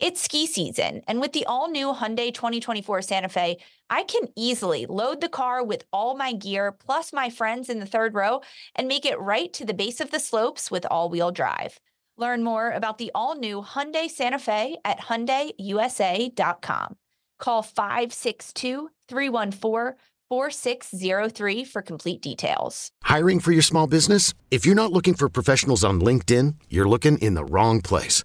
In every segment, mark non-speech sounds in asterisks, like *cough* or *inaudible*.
It's ski season, and with the all new Hyundai 2024 Santa Fe, I can easily load the car with all my gear plus my friends in the third row and make it right to the base of the slopes with all wheel drive. Learn more about the all new Hyundai Santa Fe at HyundaiUSA.com. Call 562 314 4603 for complete details. Hiring for your small business? If you're not looking for professionals on LinkedIn, you're looking in the wrong place.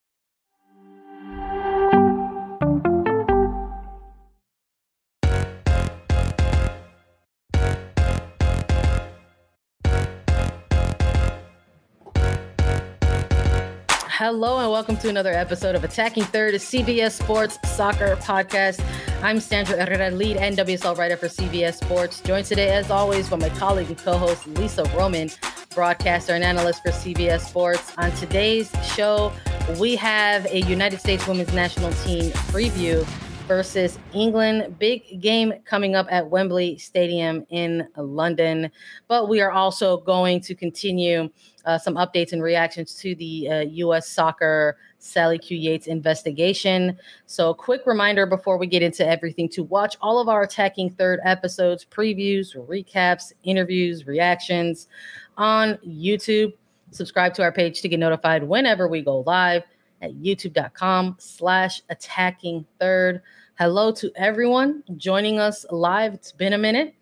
Hello and welcome to another episode of Attacking Third, a CBS Sports Soccer podcast. I'm Sandra Herrera, lead NWSL writer for CBS Sports. Joined today, as always, by my colleague and co-host Lisa Roman, broadcaster and analyst for CBS Sports. On today's show, we have a United States Women's National Team preview versus England. Big game coming up at Wembley Stadium in London. But we are also going to continue uh, some updates and reactions to the uh, U.S. soccer Sally Q Yates investigation. So, quick reminder before we get into everything to watch all of our Attacking Third episodes, previews, recaps, interviews, reactions on YouTube. Subscribe to our page to get notified whenever we go live at youtube.com slash attacking third. Hello to everyone joining us live. It's been a minute.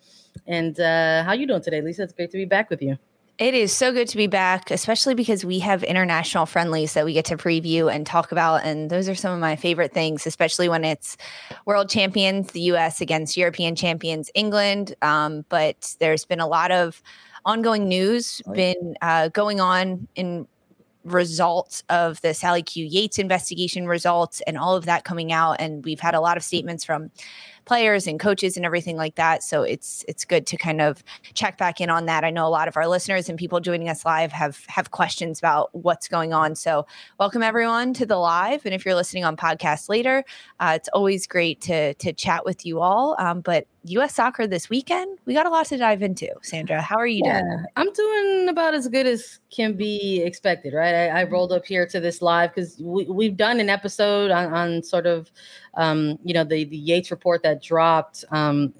And uh, how you doing today, Lisa? It's great to be back with you. It is so good to be back, especially because we have international friendlies that we get to preview and talk about. And those are some of my favorite things, especially when it's world champions, the US against European champions, England. Um, but there's been a lot of ongoing news been uh, going on in results of the Sally Q Yates investigation results and all of that coming out. And we've had a lot of statements from players and coaches and everything like that. So it's it's good to kind of check back in on that. I know a lot of our listeners and people joining us live have have questions about what's going on. So welcome everyone to the live. And if you're listening on podcast later, uh, it's always great to to chat with you all. Um, but U.S. soccer this weekend, we got a lot to dive into. Sandra, how are you yeah, doing? I'm doing about as good as can be expected, right? I, I rolled up here to this live because we, we've done an episode on, on sort of, um, you know, the the Yates report that dropped. Um,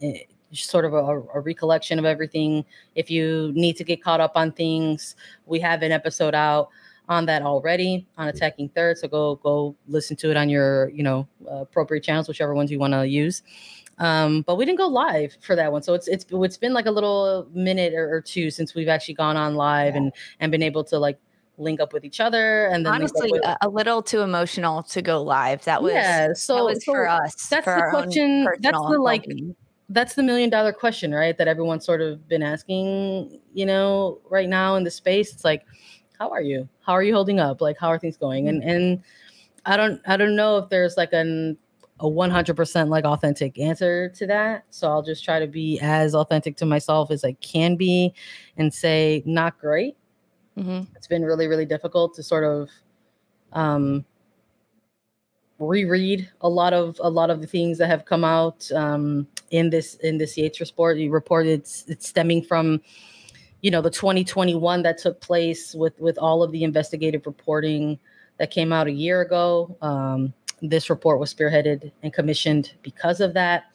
sort of a, a, recollection of everything. If you need to get caught up on things, we have an episode out on that already on attacking third. So go go listen to it on your you know uh, appropriate channels, whichever ones you want to use. Um, but we didn't go live for that one, so it's it's it's been like a little minute or, or two since we've actually gone on live yeah. and and been able to like link up with each other and then honestly with- a, little too emotional to go live. That was yeah so, was so for us that's for the question that's the like that's the million dollar question right that everyone's sort of been asking you know right now in the space. It's like how are you? How are you holding up? Like how are things going? And and i don't i don't know if there's like an a 100% like authentic answer to that. So i'll just try to be as authentic to myself as i can be and say not great Mm-hmm. It's been really, really difficult to sort of um, reread a lot of a lot of the things that have come out um, in this in this Yates report. You reported it's, stemming from you know the 2021 that took place with with all of the investigative reporting that came out a year ago. Um, this report was spearheaded and commissioned because of that.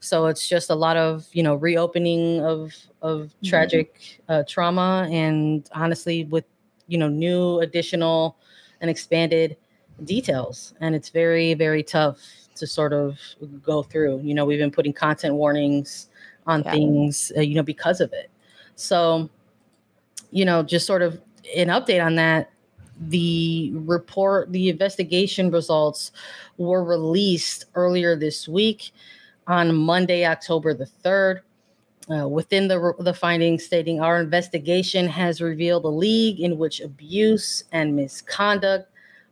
So it's just a lot of you know reopening of of mm-hmm. tragic uh, trauma, and honestly, with you know new additional and expanded details, and it's very very tough to sort of go through. You know, we've been putting content warnings on yeah. things, uh, you know, because of it. So, you know, just sort of an update on that. the report, the investigation results were released earlier this week on Monday, October the 3rd. Uh, within the, the findings stating our investigation has revealed a league in which abuse and misconduct,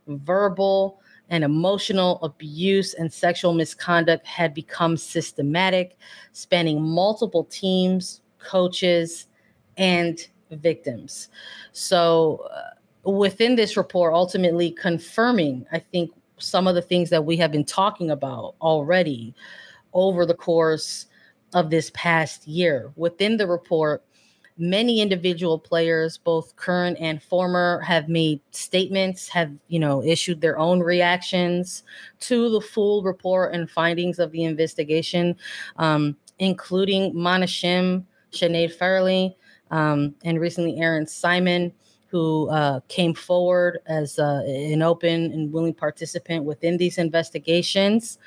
verbal and emotional abuse and sexual misconduct had become systematic, spanning multiple teams, coaches, and victims. So, uh, within this report, ultimately confirming, I think, some of the things that we have been talking about already over the course of this past year. Within the report, many individual players both current and former have made statements have you know issued their own reactions to the full report and findings of the investigation um, including Mana Shim, Sinead Farrelly, um, and recently Erin Simon who uh, came forward as uh, an open and willing participant within these investigations,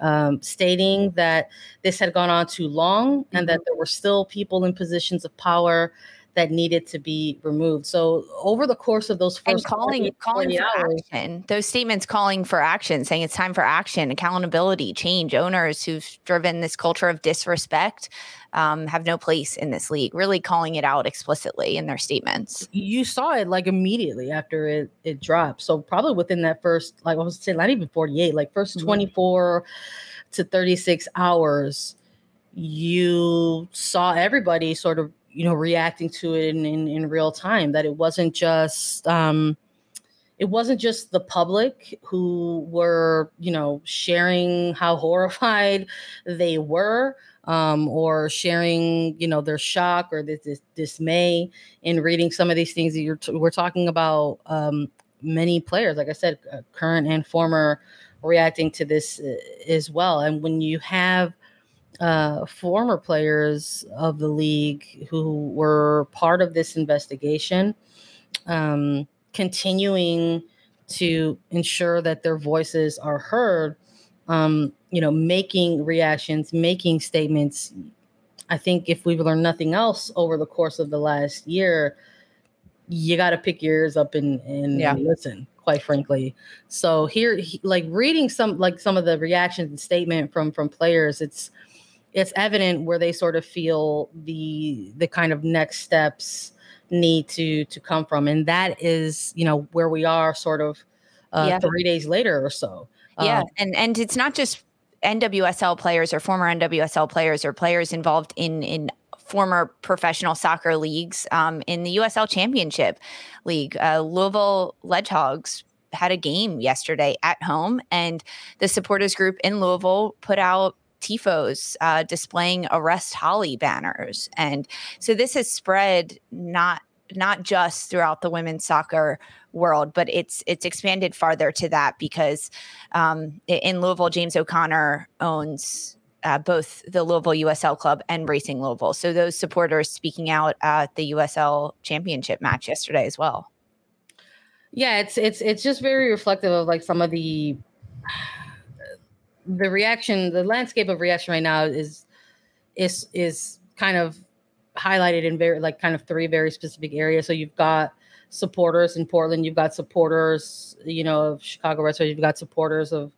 um, stating that this had gone on too long and mm-hmm. that there were still people in positions of power that needed to be removed. So over the course of those first and calling 20, calling 20 for hours, action, those statements calling for action, saying it's time for action, accountability, change. Owners who've driven this culture of disrespect um, have no place in this league. Really calling it out explicitly in their statements. You saw it like immediately after it it dropped. So probably within that first, like I was saying, not even forty eight, like 1st mm-hmm. twenty four to thirty six hours you saw everybody sort of you know reacting to it in, in, in real time that it wasn't just um it wasn't just the public who were you know sharing how *laughs* horrified they were um, or sharing you know their shock or this, this dismay in reading some of these things that you're t- we're talking about um, many players like i said uh, current and former reacting to this uh, as well. And when you have uh, former players of the league who were part of this investigation, um, continuing to ensure that their voices are heard. Um, you know, making reactions, making statements. I think if we've learned nothing else over the course of the last year, you got to pick your ears up and, and yeah. listen quite frankly so here like reading some like some of the reactions and statement from from players it's it's evident where they sort of feel the the kind of next steps need to to come from and that is you know where we are sort of uh, yeah. three days later or so yeah um, and and it's not just nwsl players or former nwsl players or players involved in in former professional soccer leagues um, in the usl championship league uh, louisville ledgehogs had a game yesterday at home and the supporters group in louisville put out tifos uh, displaying arrest holly banners and so this has spread not not just throughout the women's soccer world but it's it's expanded farther to that because um, in louisville james o'connor owns uh, both the Louisville USL club and Racing Louisville. So those supporters speaking out at the USL championship match yesterday as well. Yeah, it's it's it's just very reflective of like some of the the reaction, the landscape of reaction right now is is is kind of highlighted in very like kind of three very specific areas. So you've got supporters in Portland, you've got supporters, you know, of Chicago Red Stars, you've got supporters of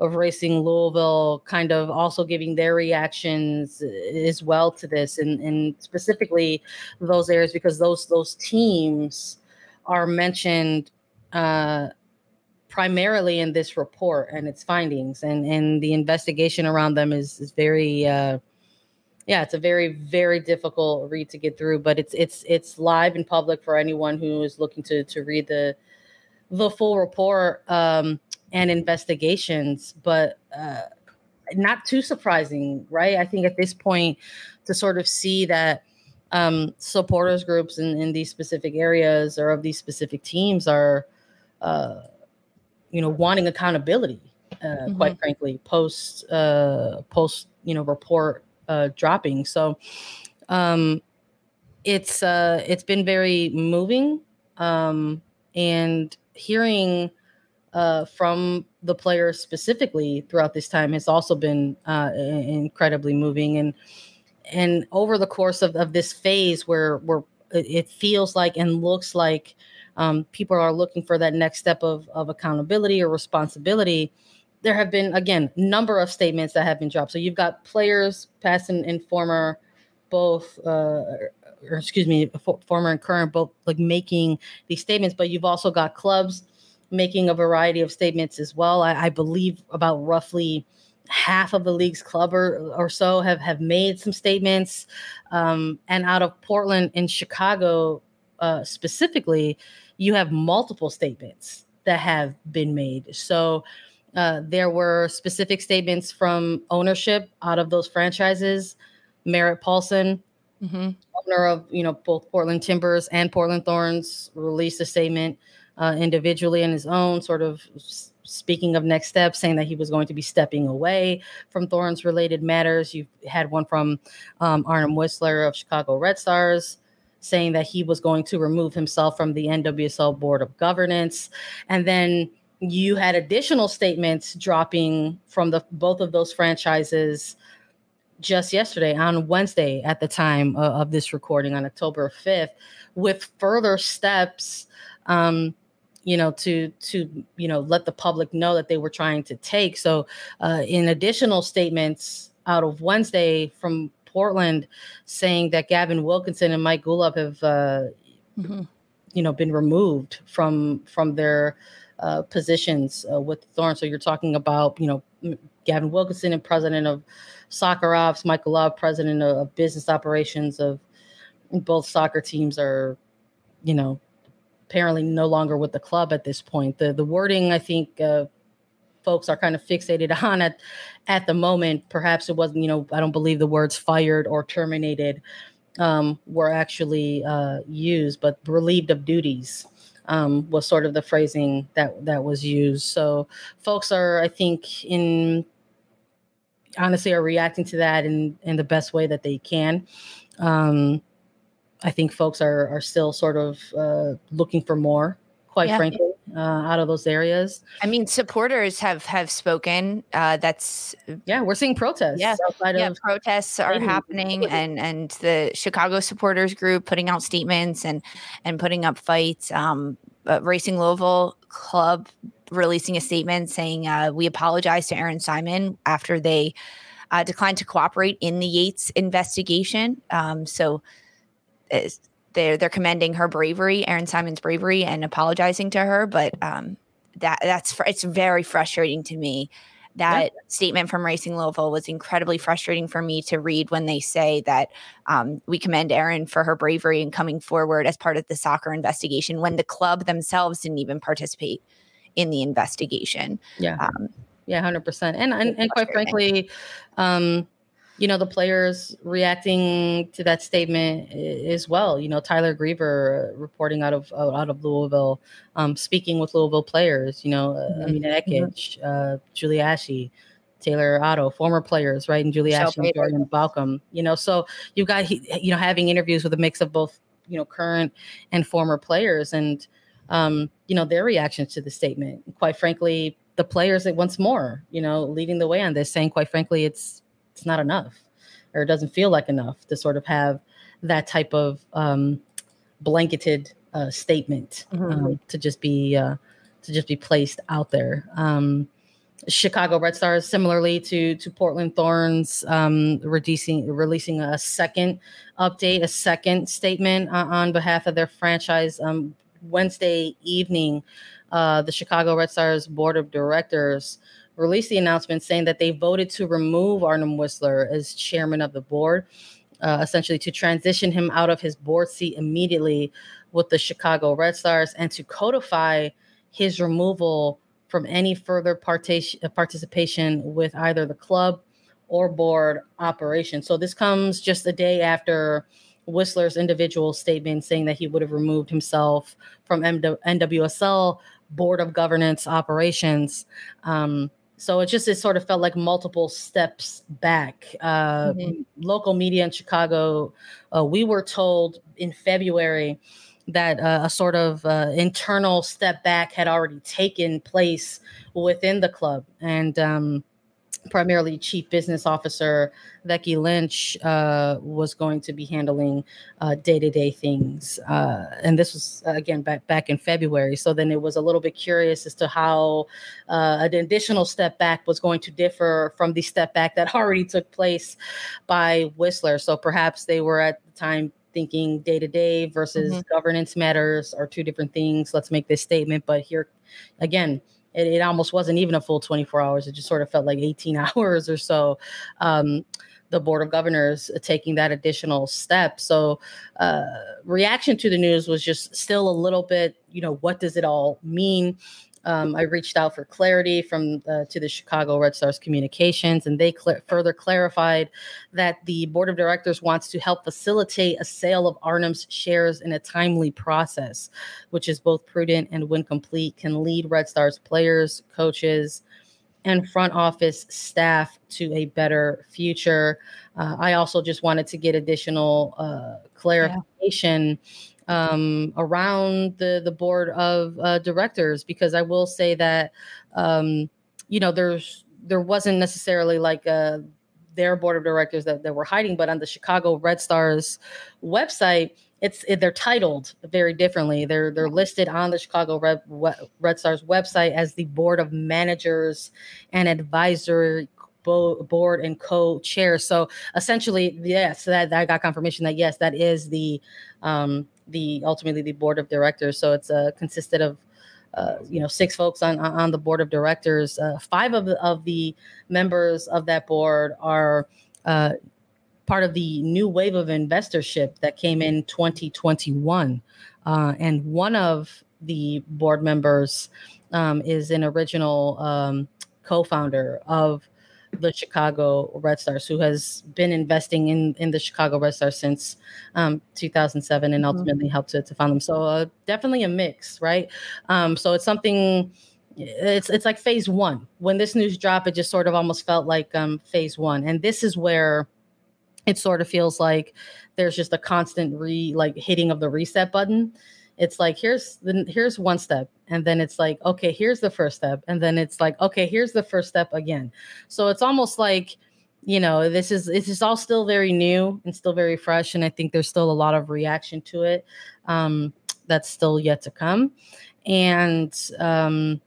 of racing Louisville, kind of also giving their reactions as well to this, and and specifically those areas because those those teams are mentioned uh, primarily in this report and its findings and and the investigation around them is is very uh yeah it's a very very difficult read to get through but it's it's it's live in public for anyone who is looking to to read the the full report um and investigations but uh not too surprising right? I think at this point to sort of see that um supporters groups in, in these specific areas or of these specific teams are uh you know, wanting accountability, uh, mm-hmm. quite frankly, post uh, post you know report uh, dropping. So um, it's uh, it's been very moving, um, and hearing uh, from the players specifically throughout this time has also been uh, incredibly moving and and over the course of, of this phase where where it feels like and looks like um, people are looking for that next step of, of accountability or responsibility there have been again number of statements that have been dropped. So you've got players past and, and former both uh, or excuse me former and current both like making these statements but you've also got clubs making a variety of statements as well. I, I believe about roughly half of the league's club or, or so have have made some statements um, and out of portland and chicago uh, specifically you have multiple statements that have been made so uh, there were specific statements from ownership out of those franchises merritt paulson mm-hmm. owner of you know both portland timbers and portland thorns released a statement uh, individually in his own sort of speaking of next steps, saying that he was going to be stepping away from Thorns related matters. You've had one from um, Arnim Whisler of Chicago Red Stars saying that he was going to remove himself from the NWSL Board of Governance. And then you had additional statements dropping from the both of those franchises just yesterday on Wednesday at the time uh, of this recording on October 5th with further steps um, you know to to you know let the public know that they were trying to take so uh, in additional statements out of wednesday from portland saying that gavin wilkinson and mike Golub have uh, mm-hmm. you know been removed from from their uh, positions uh, with thorn so you're talking about you know gavin wilkinson and president of soccer ops Mike Golub president of business operations of both soccer teams are you know apparently no longer with the club at this point. The the wording I think uh, folks are kind of fixated *laughs* on at at the moment. Perhaps it wasn't, you know, I don't believe the words fired or terminated um, were actually uh, used, but relieved of duties um, was sort of the phrasing that that was used. So folks are, I think, in honestly are reacting to that in in the best way that they can. Um, I think folks are are still sort of uh, looking for more, quite yeah. frankly, uh, out of those areas. I mean, supporters have have spoken. Uh, that's yeah, we're seeing protests. Yeah, yeah, protests are happening, and and the Chicago supporters group putting out statements and and putting up fights. Um, Racing Louisville Club releasing a statement saying uh, we apologize to Erin Simon after they uh, declined to cooperate in the Yates investigation. Um, so they're they're commending her bravery, Erin Simon's bravery, and apologizing to her. But um, that that's fr- it's very frustrating to me. That yeah. statement from Racing Louisville was incredibly frustrating for me to read when they say that um, we commend Erin for her bravery in coming forward as part of the soccer investigation when the club themselves didn't even participate in the investigation. Yeah. Um, yeah, hundred percent. And and, and quite frankly, um, you know the players reacting to that statement as well. You know Tyler Griever reporting out of out of Louisville, um, speaking with Louisville players. You know uh, mm-hmm. Emina Ekic, mm-hmm. uh, Julie Ashe, Taylor Otto, former players, right? And Julie Ashe and Jordan Balcom. You know, so you've got you know having interviews with a mix of both you know current and former players, and um, you know their reactions to the statement. Quite frankly, the players that once more, you know, leading the way on this, saying quite frankly, it's it's not enough or it doesn't feel like enough to sort of have that type of um, blanketed uh, statement mm-hmm. um, to just be uh, to just be placed out there. Um, Chicago Red Stars, similarly to to Portland Thorns, um, releasing releasing a second update, a second statement uh, on behalf of their franchise. Um, Wednesday evening, uh, the Chicago Red Stars board of directors released the announcement saying that they voted to remove Arnim Whisler as chairman of the board, uh, essentially to transition him out of his board seat immediately with the Chicago Red Stars and to codify his removal from any further participation with either the club or board operation. So this comes just a day after Whisler's individual statement saying that he would have removed himself from NWSL Board of Governance operations. Um, so it just it sort of felt like multiple steps back. Uh, mm-hmm. Local media in Chicago, uh, we were told in February that uh, a sort of uh, internal step back had already taken place within the club, and um, primarily chief business officer Becky Lynch uh, was going to be handling day to day things, uh, and this was again back back in February. So then it was a little bit curious as to how uh, an additional step back was going to differ from the step back that *laughs* already took place by Whisler. So perhaps they were at the time thinking day to day versus mm-hmm. governance matters are two different things. Let's make this statement, but here again it, it, almost wasn't even a full 24 hours. It just sort of felt like 18 *laughs* hours or so. Um, the board of governors taking that additional step. So, uh, reaction to the news was just still a little bit, you know, what does it all mean? Um, I reached out for clarity from uh, to the Chicago Red Stars communications, and they cl- further clarified that the board of directors wants to help facilitate a sale of Arnim's shares in a timely process, which is both prudent and, when complete, can lead Red Stars players, coaches, and front office staff to a better future. Uh, I also just wanted to get additional uh, clarification. Um, around the the board of uh, directors because I will say that um, you know there's there wasn't necessarily like a uh, their board of directors that, that were hiding, but on the Chicago Red Stars website, it's it, they're titled very differently. They're they're listed on the Chicago Red Red Stars website as the board of managers and advisory board and co-chair. So essentially, yes, that, that I got confirmation that yes, that is the um, the ultimately the board of directors. So it's uh, consisted of uh, you know six folks on on the board of directors. Uh, five of the, of the members of that board are uh, part of the new wave of investorship that came in 2021, uh, and one of the board members um, is an original um, co-founder of the Chicago Red Stars, who has been investing in in the Chicago Red Stars since um, 2007, and mm-hmm. ultimately mm-hmm. helped to, to found them. So uh, definitely a mix, right? Um, so it's something. It's it's like phase one. When this news dropped, it just sort of almost felt like um, phase one, and this is where it sort of feels like there's just a constant re like hitting of the reset button it's like here's the here's one step and then it's like okay here's the first step and then it's like okay here's the first step again. So it's almost like you know this is this is all still very new and still very fresh and i think there's still a lot of reaction to it um, that's still yet to come. And um,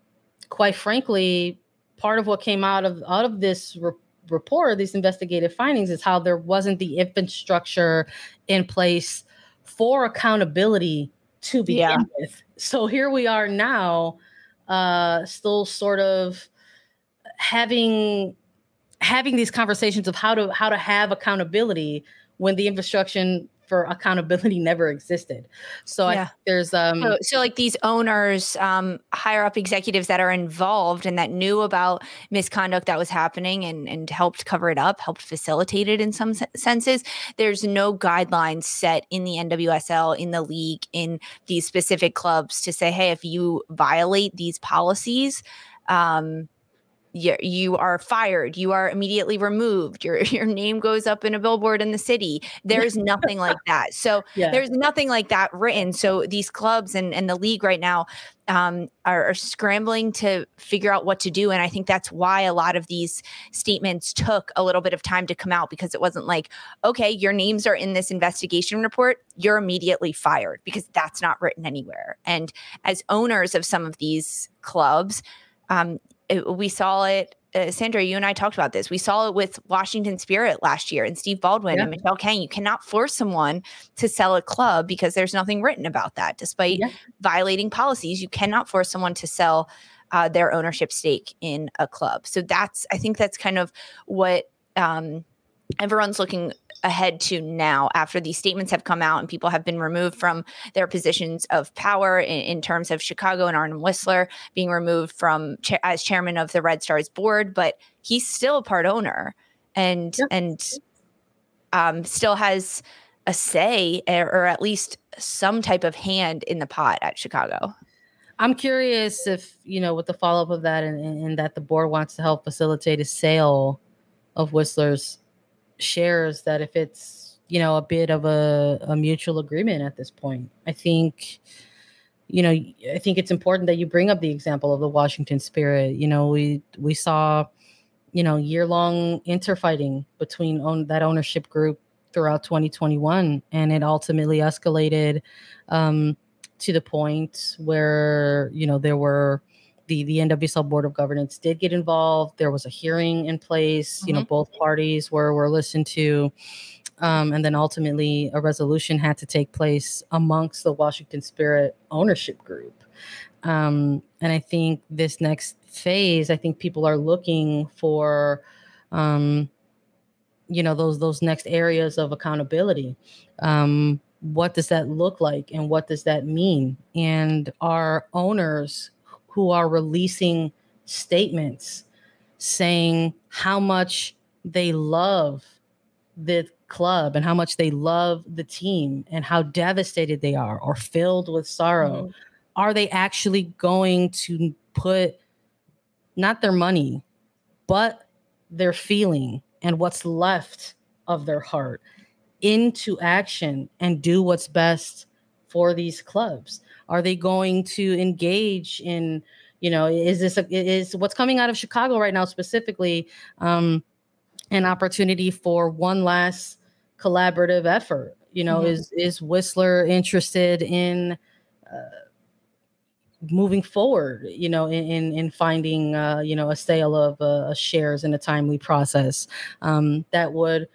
quite frankly part of what came out of out of this re- report these investigative findings is how there wasn't the infrastructure in place for accountability to begin yeah. with. So here we are now, uh, still sort of having having these conversations of how to how to have accountability when the infrastructure for accountability *laughs* never existed. So yeah. I, there's um so, so, like these owners, um, higher up executives that are involved and that knew about misconduct that was happening and and helped cover it up, helped facilitate it in some senses. There's no guidelines set in the NWSL, in the league, in these specific clubs to say, hey, if you violate these policies, um, you, you are fired you are immediately removed your *laughs* your name goes up in a billboard in the city. There's nothing like *laughs* that. So yeah. there's nothing like that written. So these clubs and, and the league right now um, are, are, scrambling to figure out what to do. And i think that's why a lot of these statements took a little bit of time to come out because it wasn't like okay your names are in this investigation report. You're immediately fired because that's not written anywhere. And as owners of some of these clubs um, it, we saw it uh, Sandra, you and I talked about this. We saw it with Washington Spirit last year and Steve Baldwin yeah. and Michelle Kang. You cannot force someone to sell a club because there's nothing written about that. Despite yeah. violating policies, you cannot force someone to sell uh, their ownership stake in a club. So that's, I think that's kind of what um, everyone's looking ahead to now after these statements have come out and people have been removed from their positions of power in, in terms of Chicago and Arnim Whisler being removed from cha- as chairman of the Red Stars board, but he's still a part owner and and um, still has a say or at least some type of hand in the pot at Chicago. I'm curious if you know with the follow up of that and, and that the board wants to help facilitate a sale of Whisler's shares that if it's you know a bit of a, a mutual agreement at this point i think you know i think it's important that you bring up the example of the washington spirit you know we we saw you know, year long interfighting between that ownership group throughout 2021. And it ultimately escalated um, to the point where, you know, there were the, the NWSL Board of Governance did get involved. There was a hearing in place. Mm-hmm. You know, mm-hmm. both parties were, were listened to. Um, and then ultimately, a resolution had to take place amongst the Washington Spirit ownership group. Um, and I think this next phase, I think people are looking for, um, you know, those those next areas of accountability. Um, what does that look like, and what does that mean? And our owners who are releasing statements saying how much they love the club and how much they love the team and how devastated they are or filled with sorrow. Mm-hmm. Are they actually going to put not their money, but their feeling and what's left of their heart into action and do what's best for these clubs? Are they going to engage in, you know, is this a, is what's coming out of Chicago right now specifically um, an opportunity for one last collaborative effort? You know, mm-hmm. is is Whisler interested in uh, moving forward you know in in, in finding uh, you know a sale of uh, shares in a timely process um, that would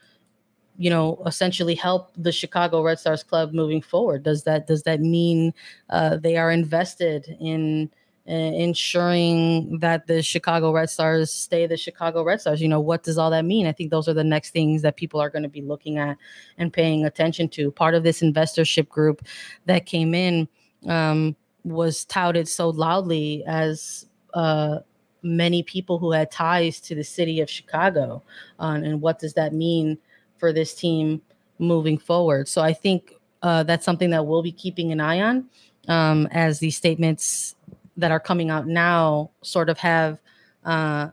you know essentially help the chicago red stars club moving forward? Does that does that mean uh, they are invested in uh, ensuring that the chicago red stars stay the chicago red stars? You know what does all that mean? I think those are the next things that people are going to be looking at and paying attention to. Part of this investorship group that came in um, was touted so loudly as uh, many people who had ties to the city of Chicago. Uh, and what does that mean for this team moving forward? So I think uh, that's something that we'll be keeping an eye on um, as these statements that are coming out now sort of have uh,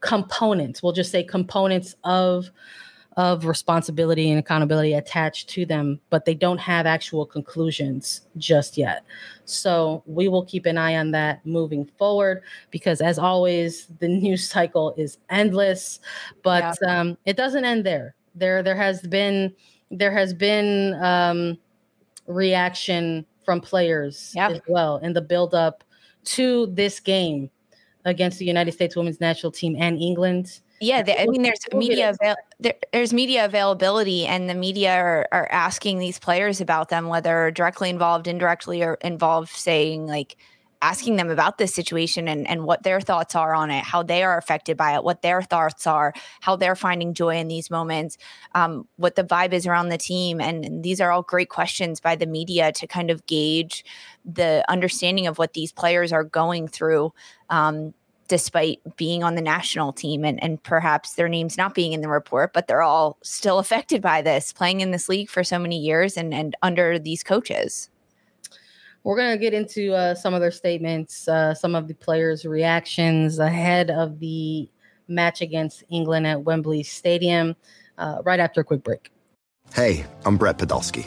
components, we'll just say components of of responsibility and accountability attached to them, but they don't have actual conclusions just yet. So we will keep an eye on that moving forward because, as always, the *laughs* news cycle is endless, but yeah. um, it doesn't end there. There, there has been there has been um, reaction from players yep. as well in the build up to this game against the United States women's national team and England. Yeah, they, I mean, there's media avail- there, there's media availability, and the media are, are asking these players about them, whether directly involved, indirectly, or involved, saying like asking them about this situation and, and what their thoughts are on it, how they are affected by it, what their thoughts are, how they're finding joy in these moments, um, what the vibe is around the team. And, these are all great questions by the media to kind of gauge the understanding of what these players are going through. Um, despite being on the national team and, and perhaps their names not being in the report, but they're all still *laughs* affected by this, playing in this league for so many years and, and under these coaches. We're going to get into uh, some of their statements, uh, some of the players' reactions ahead of the match against England at Wembley Stadium uh, right after a quick break. Hey, I'm Brett Podolsky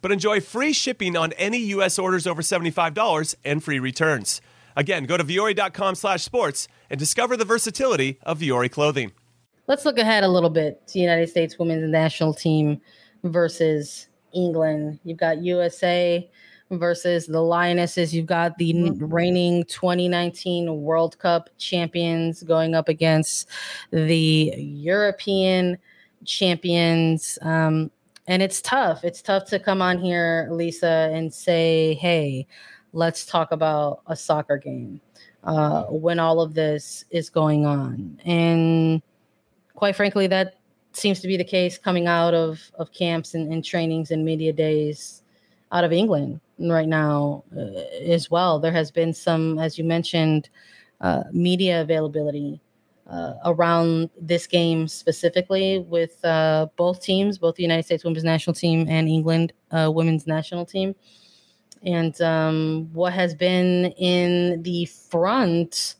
but enjoy free shipping on any U.S. orders over $75 and free returns. Again, go to vuori.com slash sports and discover the versatility of Vuori clothing. Let's look ahead a little bit to United States women's national team versus England. You've got USA versus the Lionesses. You've got the reigning 2019 World Cup champions going up against the European champions. Um, and it's tough. It's tough to come on here, Lisa, and say, hey, let's talk about a soccer game uh, when all of this is going on. And quite frankly, that seems to be the case coming out of, of camps and, and trainings and media days out of England right now uh, as well. There has been some, as you mentioned, uh, media availability uh, around this game specifically with uh, both teams, both the United States women's national team and England uh, women's national team. And um, what has been in the front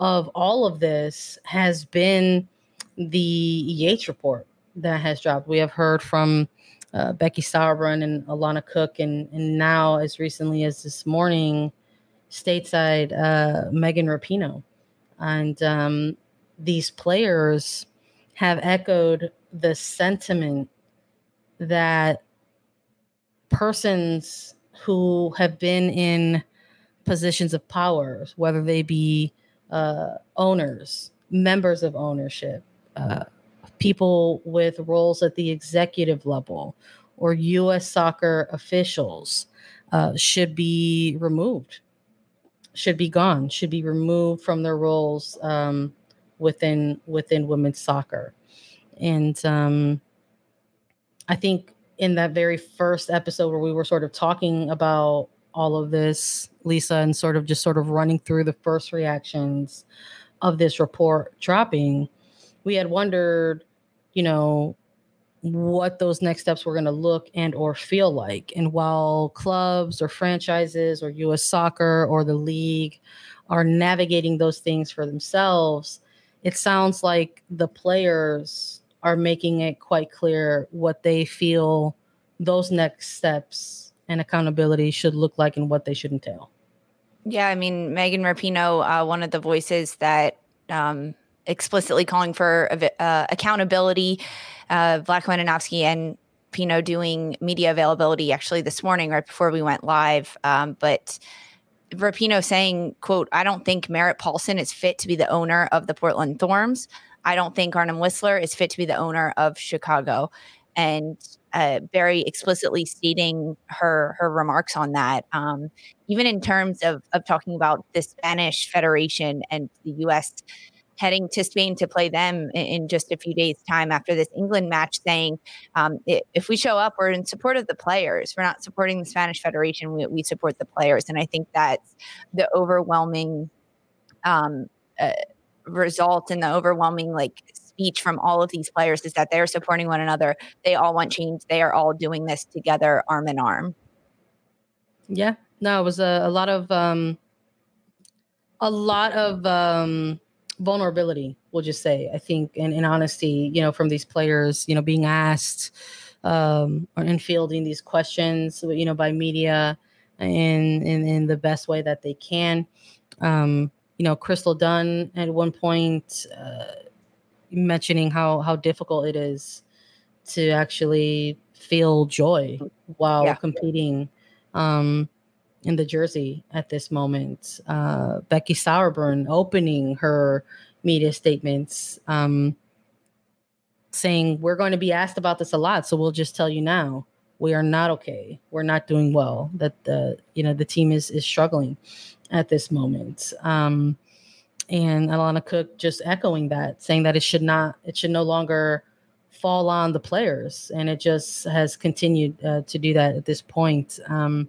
of all of this has been the Yates report that has dropped. We have heard from uh, Becky Sauerbrunn and Alana Cook, and and now as recently as this morning, stateside uh, Megan Rapinoe, and um, these players have echoed the sentiment that persons who have been in positions of power, whether they be uh, owners, members of ownership, uh, people with roles at the executive level or U.S. soccer officials uh, should be removed, should be gone, should be removed from their roles um, within within women's soccer. And um, I think in that very first episode where we were sort of talking about all of this, Lisa, and sort of just sort of running through the first reactions of this report dropping, we had wondered you know what those next steps were going to look and or feel like and while clubs or franchises or US soccer or the league are navigating those things for themselves it sounds like the players are making it quite clear what they feel those next steps and accountability should look like and what they should entail yeah i mean megan rapinoe uh, one of the voices that um, explicitly calling for uh, accountability. Uh, Andonovski and Pino doing media availability actually this morning, right before we went live. Um, but Rapinoe saying, "quote I don't think Merritt Paulson is fit to be the owner of the Portland Thorns. I don't think Arnim Whisler is fit to be the owner of Chicago." And uh, very explicitly stating her her remarks on that. Um, even in terms of of talking about the Spanish Federation and the U.S heading to Spain to play them in, just a few days' time after this England match, saying, um, if we show up, we're in support of the players. We're not supporting the Spanish Federation. We, we support the players. And I think that's the overwhelming um, uh, result and the overwhelming like speech from all of these players is that they're supporting one another. They all want change. They are all doing this together, arm in arm. Yeah, no, it was a, a lot of um, a lot of um, vulnerability we'll just say i think and, in honesty you know from these players you know being asked um and fielding these questions you know by media in in, in the best way that they can um you know crystal dunn at one point uh, mentioning how how difficult it is to actually feel joy while yeah. competing um in the jersey at this moment. Uh, Becky Sauerbrunn opening her media statements, um, saying we're going to be asked about this a lot, so we'll just tell you now we are not okay. We're not doing well. That the you know the team is is struggling at this moment. Um, and Alana Cook just echoing that, saying that it should not, it should no longer fall on the players, and it just has continued uh, to do that at this point. Um,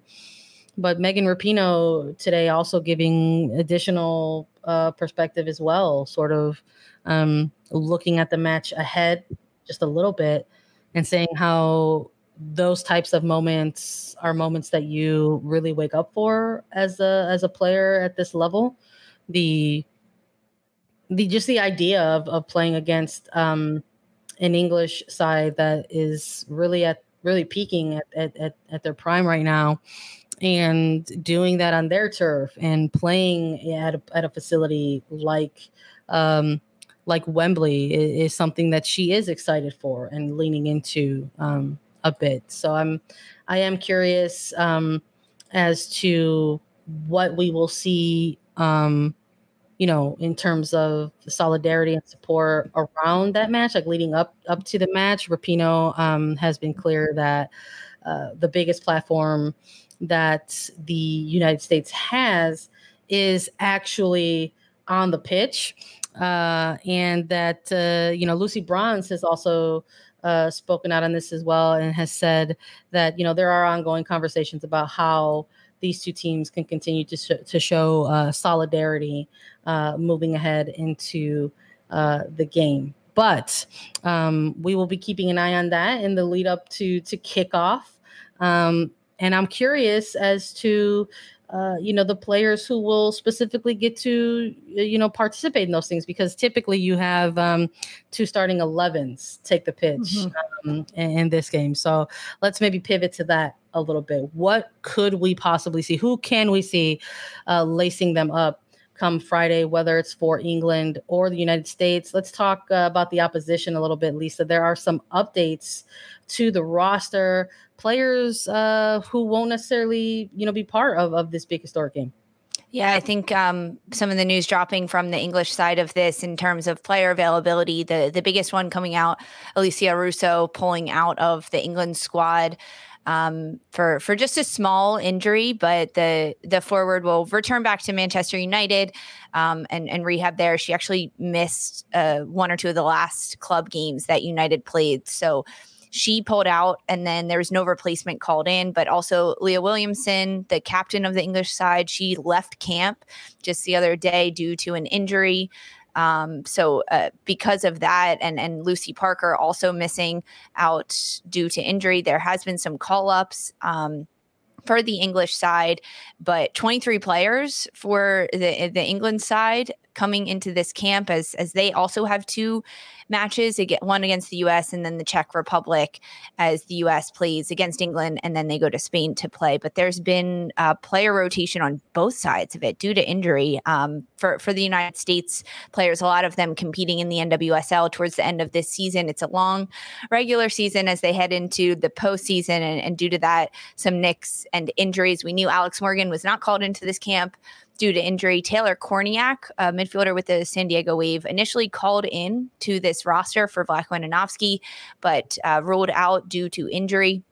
but Megan Rapinoe today also giving additional uh, perspective as well, sort of um, looking at the match ahead just a little bit and saying how those types of moments are moments that you really wake up for as a as a player at this level. The the just the idea of of playing against um, an English side that is really at really peaking at, at, at, at their prime right now and doing that on their turf and playing at a, at a facility like um, like Wembley is, is, something that she is excited for and leaning into um, a bit. So I'm I am curious um, as to what we will see um, you know, in terms of solidarity and support around that match, like leading up up to the match, Rapinoe um, has been clear that uh, the biggest platform that the United States has is actually on the pitch, uh, and that uh, you know Lucy Bronze has also uh, spoken out on this as well and has said that you know there are ongoing conversations about how these two teams can continue to, sh- to show uh, solidarity uh, moving ahead into uh, the game. But um, we will be keeping an eye on that in the lead up to to kickoff. Um, and I'm curious as to uh, you know the players who will specifically get to you know participate in those things because typically you have um, two starting 11s take the pitch mm-hmm. um, in, in, this game. So let's maybe pivot to that a little bit. What could we possibly see? Who can we see uh, lacing them up come friday whether it's for england or the united states? Let's talk uh, about the opposition a little bit lisa. There are some updates to the roster players uh, who won't necessarily, you know, be part of, of this big historic game. Yeah, I think um, some of the news dropping from the English side of this in terms of player availability, the the biggest one coming out, Alessia Russo pulling out of the England squad um, for for just a small injury, but the the forward will return back to Manchester United um, and and rehab there. She actually missed uh, one or two of the last club games that United played, so she pulled out, and then there was no replacement called in. But also, Leah Williamson, the captain of the English side, she left camp just the other day due to an injury. Um, so uh, because of that, and and Lucy Parker also missing out due to injury, there has been some call ups. Um, for the English side, but 23 players for the the England side coming into this camp as as they also have two matches, one against the US and then the Czech Republic as the US plays against England and then they go to Spain to play. But there's been player rotation on both sides of it due to injury. Um, for, for the United States players, a lot of them competing in the NWSL towards the end of this season. It's a long regular season as they head into the postseason. And, and due to that, some nicks and injuries. We knew Alex Morgan was not called into this camp due to injury. Taylor Kornieck, a midfielder with the San Diego Wave, initially called in to this roster for Andonovski, but uh, ruled out due to injury.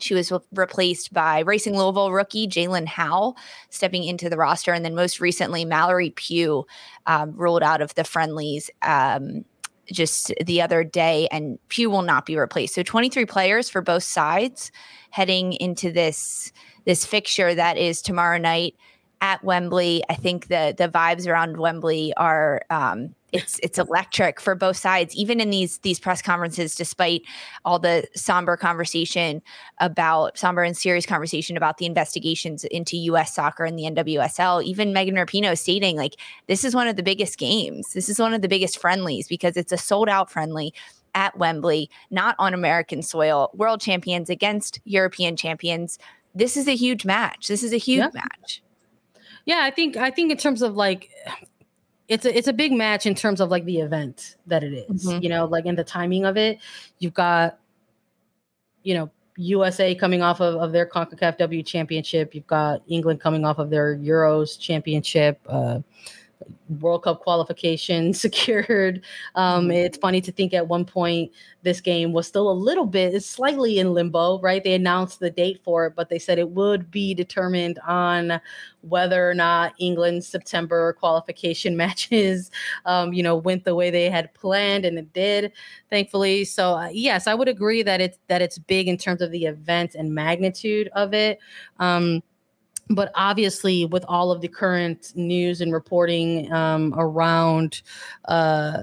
She was replaced by Racing Louisville rookie Jaelin Howell, stepping into the roster. And then most recently, Mallory Pugh um, ruled out of the friendlies um, just the other day, and Pugh will not be replaced. So 23 players for both sides heading into this this fixture that is tomorrow night at Wembley. I think the the vibes around Wembley are um, it's it's electric for both sides, even in these these press conferences, despite all the somber conversation about somber and serious conversation about the investigations into U.S. soccer and the NWSL. Even Megan Rapinoe stating like this is one of the biggest games. This is one of the biggest friendlies because it's a sold out friendly at Wembley, not on American soil. World champions against European champions. This is a huge match. This is a huge yeah. match. Yeah, I think I think in terms of like it's a it's a big match in terms of like the event that it is, mm-hmm. You know, like in the timing of it. You've got you know USA coming off of, of their CONCACAF W championship. You've got England coming off of their Euros championship. Uh, World Cup qualification *laughs* secured. Um, mm-hmm. it's funny to think at one point this game was still a little bit, slightly in limbo, right? They announced the date for it, but they said it would be determined on whether or not England's September qualification *laughs* matches, um, you know, went the way they had planned, and it did, thankfully. So uh, yes, I would agree that it's that it's big in terms of the event and magnitude of it. Um, but obviously with all of the current news and reporting um, around uh,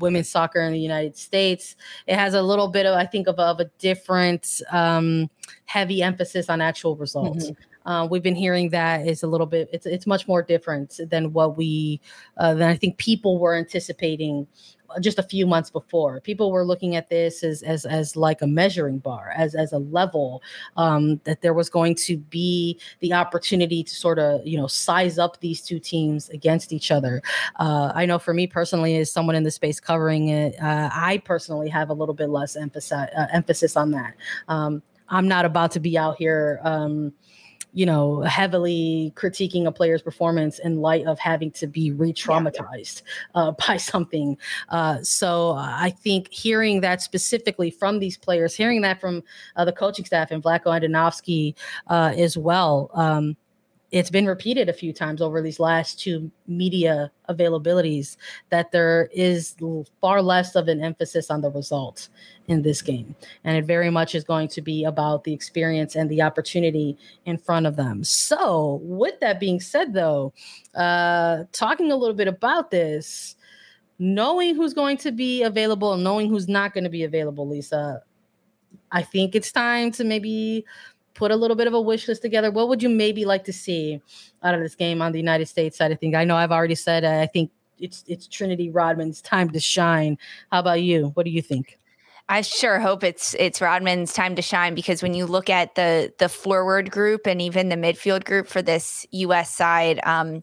women's soccer in the United States. It has a little bit of, I think, of, of a different um, heavy emphasis on actual results. Mm-hmm. Uh, we've been hearing that is a little bit it's it's much more different than what we uh, than I think people were anticipating just a few months before. People were looking at this as as as like a measuring bar, as as a level um, that there was going to be the opportunity to sort of you know size up these two teams against each other. Uh, I know for me personally, as someone in the space covering it, uh, I personally have a little bit less emphasis uh, emphasis on that. Um, I'm not about to be out here. Um, you know, heavily critiquing a player's performance in light of having to be re-traumatized uh, *laughs* by something. Uh, so I think hearing that specifically from these players, hearing that from uh, the coaching staff and Vlatko Andonovski uh, as well, um, it's been repeated a few times over these last two media availabilities that there is far less of an emphasis on the result in this game. And it very much is going to be about the experience and the opportunity in front of them. So, with that being said, though, uh, talking a little bit about this, knowing who's going to be available and knowing who's not going to be available, Lisa, I think it's time to maybe put a little bit of a wish list together. What would you maybe like to see out of this game on the United States side of things? I know I've already said uh, I think it's it's Trinity Rodman's time to shine. How about you? What do you think? I sure hope it's it's Rodman's time to shine because when you look at the the forward group and even the midfield group for this U.S. side, um,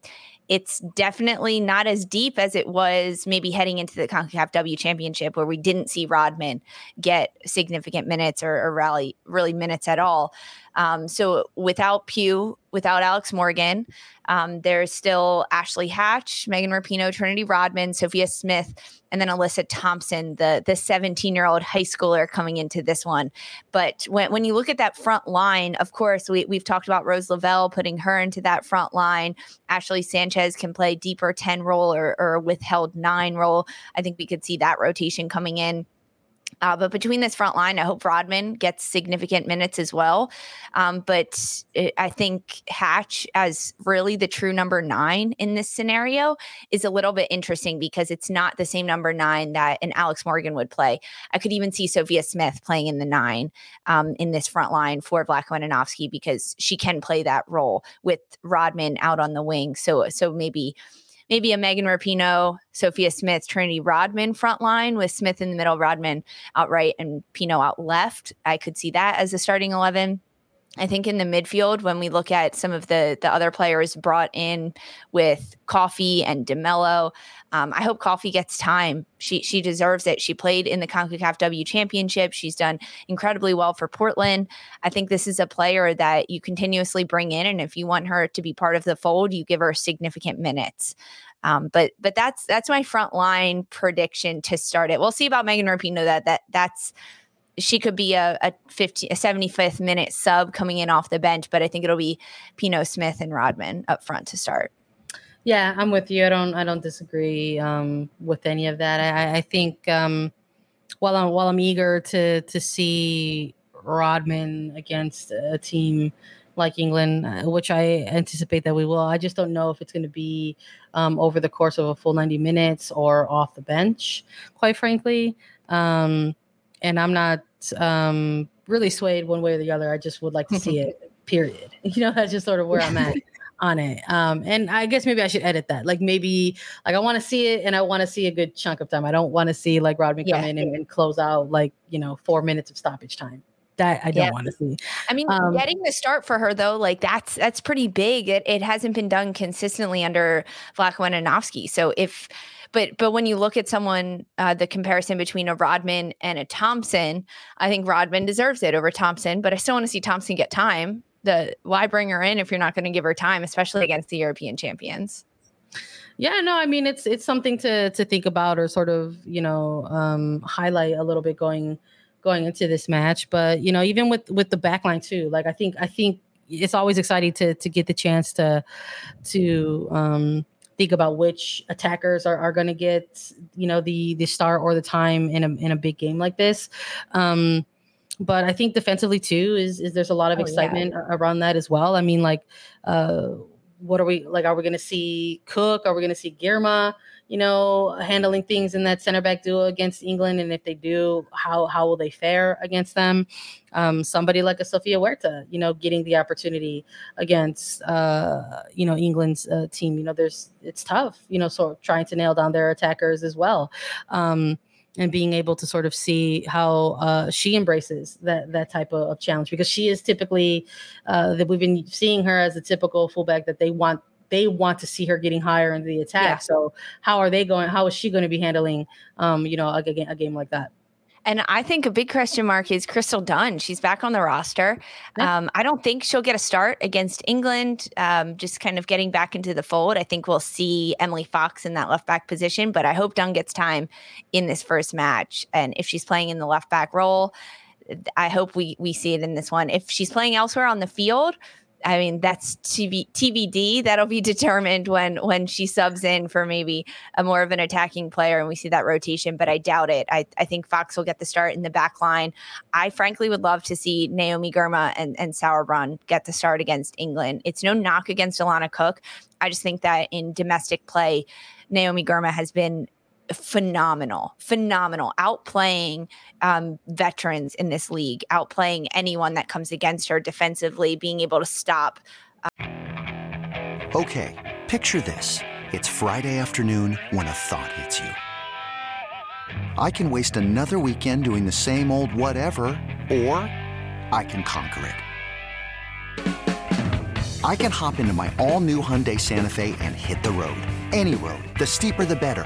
it's definitely not as deep as it was maybe heading into the CONCACAF W Championship, where we didn't see Rodman get significant minutes or, or rally really minutes at all. Um, so without Pugh, without Alex Morgan, um, there's still Ashley Hatch, Megan Rapinoe, Trinity Rodman, Sophia Smith, and then Alyssa Thompson, the the 17 year old high schooler coming into this one. But when, when you look at that front line, of course, we, we've talked about Rose Lavelle putting her into that front line. Ashley Sanchez can play deeper 10 role or, or withheld nine role. I think we could see that rotation coming in. Uh, but between this front line, I hope Rodman gets significant minutes as well. Um, but it, I think Hatch, as really the true number nine in this scenario, is a little bit interesting because it's not the same number nine that an Alex Morgan would play. I could even see Sophia Smith playing in the nine um, in this front line for Andonovski because she can play that role with Rodman out on the wing. So, so maybe maybe a Megan Rapinoe, Sophia Smith, Trinity Rodman front line with Smith in the middle, Rodman out right, and Pinoe out left. I could see that as a starting 11. I think in the midfield, when we look at some of the the other players brought in with Coffey and DeMelo, um, I hope Coffey gets time. She she deserves it. She played in the Concacaf W Championship. She's done incredibly well for Portland. I think this is a player that you continuously bring in, and if you want her to be part of the fold, you give her significant minutes. Um, but but that's that's my front line prediction to start it. We'll see about Megan Rapinoe. That that that's she could be a, a 50 a 75th minute sub coming in off the bench but i think it'll be Pinoe smith and rodman up front to start yeah i'm with you i don't i don't disagree um, with any of that i, I think um, while i'm while i'm eager to to see rodman against a team like England, uh, which I anticipate that we will. I just don't know if it's going to be um, over the course of a full 90 minutes or off the bench, quite frankly. Um, and I'm not um, really swayed one way or the other. I just would like to see it. *laughs* Period. *laughs* You know, that's just sort of where I'm at *laughs* on it. Um, and I guess maybe I should edit that. Like maybe like I want to see it and I want to see a good chunk of time. I don't want to see like Rodman yeah. come in and, and, close out like you know four minutes of stoppage time. That I don't yeah. want to see. I mean, um, getting the start for her though, like that's that's pretty big. It it hasn't been done consistently under Vlatko Andonovski. So if but but when you look at someone, uh, the comparison between a Rodman and a Thompson, I think Rodman deserves it over Thompson. But I still want to see Thompson get time. The why bring her in if you're not going to give her time, especially against the European champions? Yeah, no, I mean it's it's something to to think about or sort of you know um, highlight a little bit going going into this match. But you know, even with with the backline too, like I think I think it's always exciting to to get the chance to to um, think about which attackers are, are going to get you know the the star or the time in a in a big game like this. Um, but I think defensively too is is there's a lot of oh, excitement yeah. around that as well. I mean, like, uh, what are we like? Are we going to see Cook? Are we going to see Girma? You know, handling things in that center back duo against England? And if they do, how how will they fare against them? Um, somebody like a Sofia Huerta, you know, getting the opportunity against uh, you know England's uh, team. You know, there's it's tough. You know, so trying to nail down their attackers as well. Um, and being able to sort of see how uh, she embraces that that type of, of, challenge because she is typically uh, that we've been seeing her as a typical fullback that they want they want to see her getting higher into the attack. Yeah. So how are they going? How is she going to be handling, um, you know, a, a game like that? And I think a big question mark is Crystal Dunn. She's back on the roster. Yeah. Um, I don't think she'll get a start against England, um, just kind of getting back into the fold. I think we'll see Emily Fox in that left back position, but I hope Dunn gets time in this first match. And if she's playing in the left back role, I hope we we see it in this one. If she's playing elsewhere on the field, I mean, that's TV, TBD. That'll be *laughs* determined when when she subs in for maybe a more of an attacking player and we see that rotation. But I doubt it. I, I think Fox will get the start in the back line. I frankly would love to see Naomi Girma and, and Sauerbrunn get the start against England. It's no knock against Alana Cook. I just think that in domestic play, Naomi Girma has been phenomenal, phenomenal, outplaying um, veterans in this league, outplaying anyone that comes against her defensively, being able to stop. Uh okay, picture this. It's Friday afternoon when a thought hits you. I can waste another weekend doing the same old whatever, or I can conquer it. I can hop into my all new Hyundai Santa Fe and hit the road. Any road. The steeper, the better